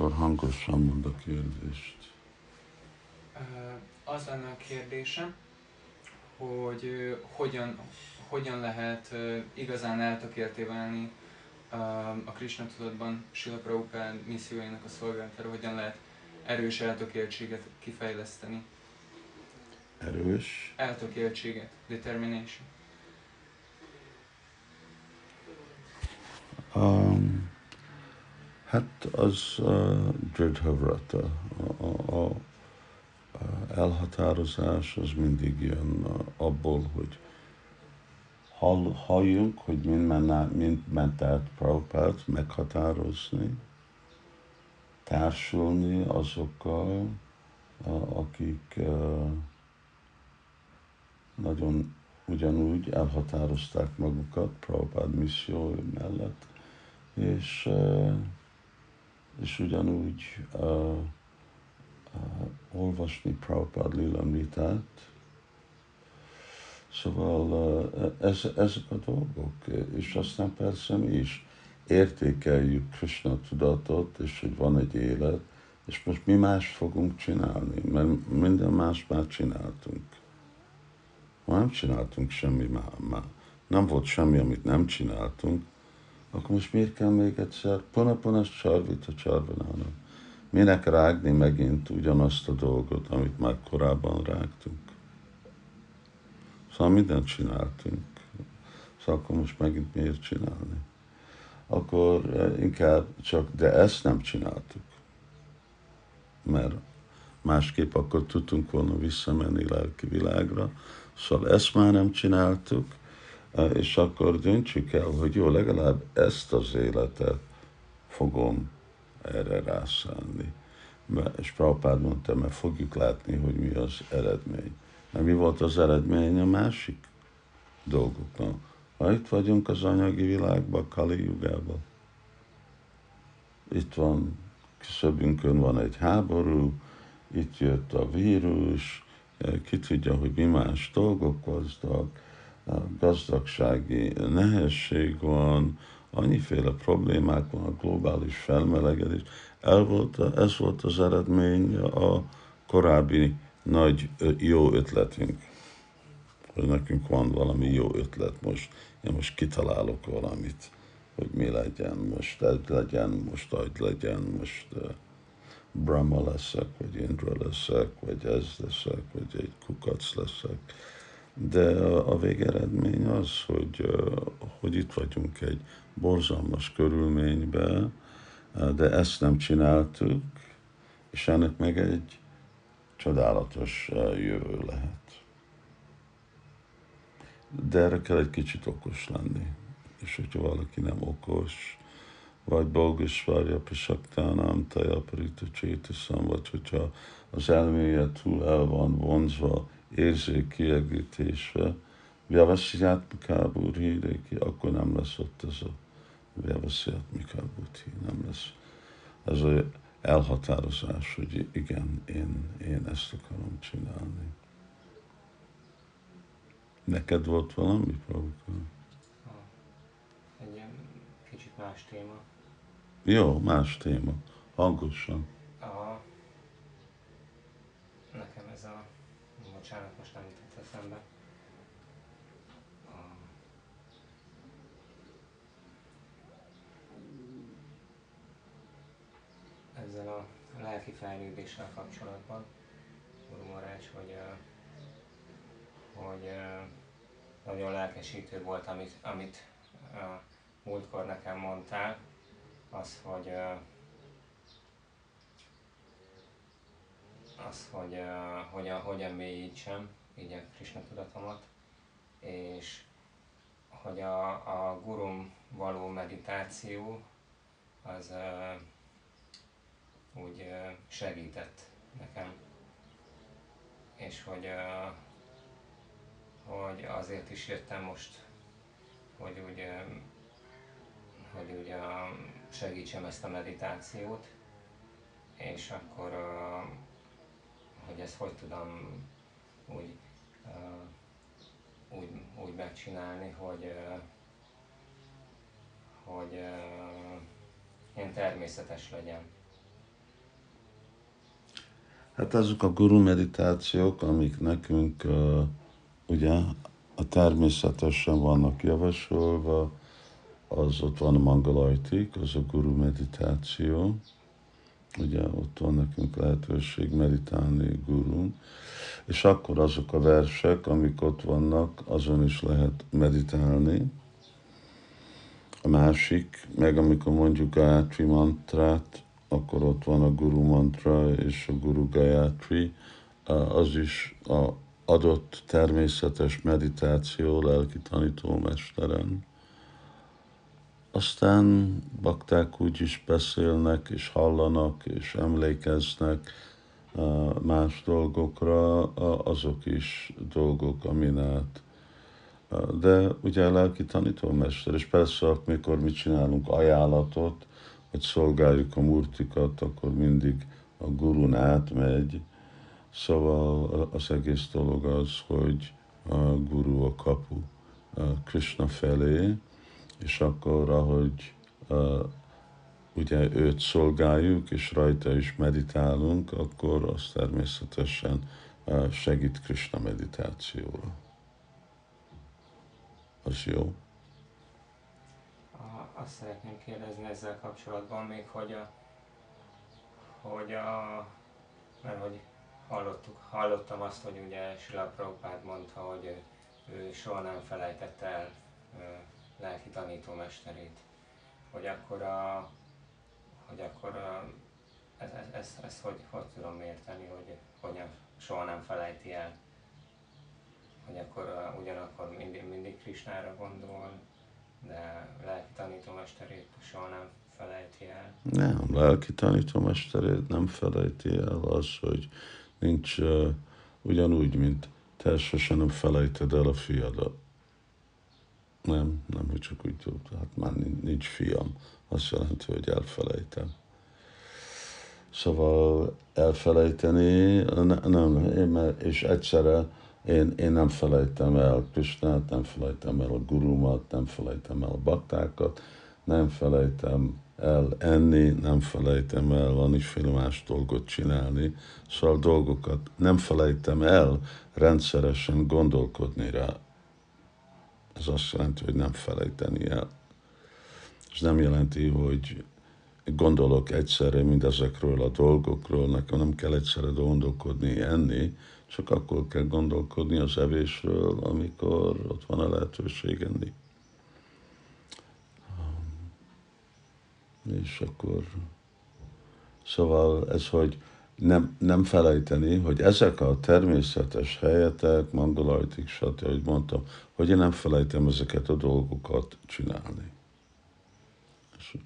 Akkor hangosan mond a kérdést. Az lenne a kérdésem, hogy hogyan, hogyan lehet igazán eltökélté válni a Krishna tudatban Sila Prabhupád missziójának a szolgálatára, hogyan lehet erős eltökéltséget kifejleszteni. Erős? Eltökéltséget, determination. Um, hát az uh, Dridhavrata, a, a, a elhatározás az mindig jön abból, hogy hall, halljunk, hogy mind, menne, mind ment át Prabhupát meghatározni, társulni azokkal, akik nagyon ugyanúgy elhatározták magukat Prabhupád misszió mellett, és, és ugyanúgy olvasni Prabhupád Lilamritát. Szóval ez, ezek a dolgok, és aztán persze mi is értékeljük Krishna tudatot, és hogy van egy élet, és most mi más fogunk csinálni, mert minden más már csináltunk. Ma nem csináltunk semmi már, már. Nem volt semmi, amit nem csináltunk, akkor most miért kell még egyszer? Pona-pona csarvit a csarvanának Minek rágni megint ugyanazt a dolgot, amit már korábban rágtunk? Szóval mindent csináltunk. Szóval akkor most megint miért csinálni? Akkor eh, inkább csak, de ezt nem csináltuk. Mert másképp akkor tudtunk volna visszamenni lelki világra. Szóval ezt már nem csináltuk, és akkor döntsük el, hogy jó, legalább ezt az életet fogom erre rászállni. És Prabhupád mondta, mert fogjuk látni, hogy mi az eredmény. Mert mi volt az eredmény a másik dolgoknak. Ha itt vagyunk az anyagi világban, Kali jugában, itt van, szöbünkön van egy háború, itt jött a vírus, ki tudja, hogy mi más dolgok voltak, gazdagsági nehézség van, annyiféle problémák van, a globális felmelegedés. El volt, ez volt az eredmény a korábbi nagy jó ötletünk, hogy nekünk van valami jó ötlet most. Én most kitalálok valamit, hogy mi legyen, most ez legyen, most agy legyen, most uh, Brahma leszek, vagy Indra leszek, vagy ez leszek, vagy egy kukac leszek. De a végeredmény az, hogy, hogy itt vagyunk egy borzalmas körülményben, de ezt nem csináltuk, és ennek meg egy csodálatos jövő lehet. De erre kell egy kicsit okos lenni. És hogyha valaki nem okos, vagy Bogisvarja Pisaktánám, Taja Paritucsétiszam, vagy hogyha az elméje túl el van vonzva, érzék kiegítésve, Vyavasziátmiká Budhi, akkor nem lesz ott ez a Vyavasziátmiká Budhi, nem lesz ez az elhatározás, hogy igen, én, én ezt akarom csinálni. Neked volt valami, Prabhupada? Egy ilyen kicsit más téma. Jó, más téma. Hangosan. A, nekem ez a, bocsánat, most nem jutott eszembe. ezzel a lelki fejlődéssel kapcsolatban, Guru Marács, hogy, hogy nagyon lelkesítő volt, amit, amit múltkor nekem mondtál, az, hogy az, hogy hogyan, hogyan mélyítsem így a Krishna tudatomat, és hogy a, a gurum való meditáció az úgy segített nekem. És hogy, hogy azért is jöttem most, hogy úgy, hogy úgy segítsem ezt a meditációt, és akkor, hogy ezt hogy tudom úgy, úgy, úgy megcsinálni, hogy, hogy ilyen természetes legyen. Hát azok a guru meditációk, amik nekünk uh, ugye a természetesen vannak javasolva, az ott van a mangalajtik, az a guru meditáció, ugye ott van nekünk lehetőség meditálni gurun, és akkor azok a versek, amik ott vannak, azon is lehet meditálni. A másik, meg amikor mondjuk Gayatri mantrát, akkor ott van a Guru mantra és a Guru Gayatri, az is a adott természetes meditáció lelki tanítómesteren. Aztán bakták úgy is beszélnek, és hallanak, és emlékeznek más dolgokra, azok is dolgok, amin át. De ugye a lelki tanítómester, és persze, amikor mi csinálunk ajánlatot, hogy szolgáljuk a murtikat, akkor mindig a gurun átmegy. Szóval az egész dolog az, hogy a guru a kapu Krishna felé, és akkor, ahogy uh, ugye őt szolgáljuk, és rajta is meditálunk, akkor az természetesen uh, segít Krishna meditációra. Az jó? Azt szeretném kérdezni ezzel kapcsolatban még, hogy a, hogy a mert hogy hallottuk, hallottam azt, hogy ugye Sila Prabhupád mondta, hogy ő, ő soha nem felejtette el lelki tanítómesterét, hogy akkor a, hogy akkor a, ez, ez, ez, ez hogy, hogy tudom érteni, hogy hogyan soha nem felejti el, hogy akkor a, ugyanakkor mindig, mindig Krisnára gondol, de lelki tanítómesterét soha nem felejti el. Nem, lelki tanítómesterét nem felejti el az, hogy nincs uh, ugyanúgy, mint te sosem nem felejted el a fiadat. Nem, nem, hogy csak úgy hát már nincs fiam. Azt jelenti, hogy elfelejtem. Szóval elfelejteni, nem, én, és egyszerre én, én nem felejtem el Krisnát, nem felejtem el a gurumat, nem felejtem el a baktákat, nem felejtem el enni, nem felejtem el valamiféle más dolgot csinálni, szóval dolgokat nem felejtem el rendszeresen gondolkodni rá. Ez azt jelenti, hogy nem felejteni el. Ez nem jelenti, hogy gondolok egyszerre mindezekről a dolgokról, nekem nem kell egyszerre gondolkodni, enni, csak akkor kell gondolkodni az evésről, amikor ott van a lehetőség enni. És akkor, szóval ez, hogy nem, nem felejteni, hogy ezek a természetes helyetek, mangolajtik, stb., ahogy mondtam, hogy én nem felejtem ezeket a dolgokat csinálni. És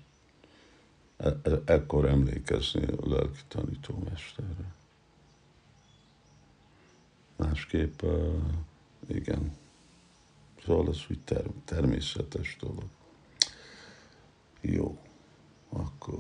e- e- ekkor emlékezni a lelki tanítómesterre. Másképp, uh, igen, szóval ez úgy ter- természetes dolog. Jó, akkor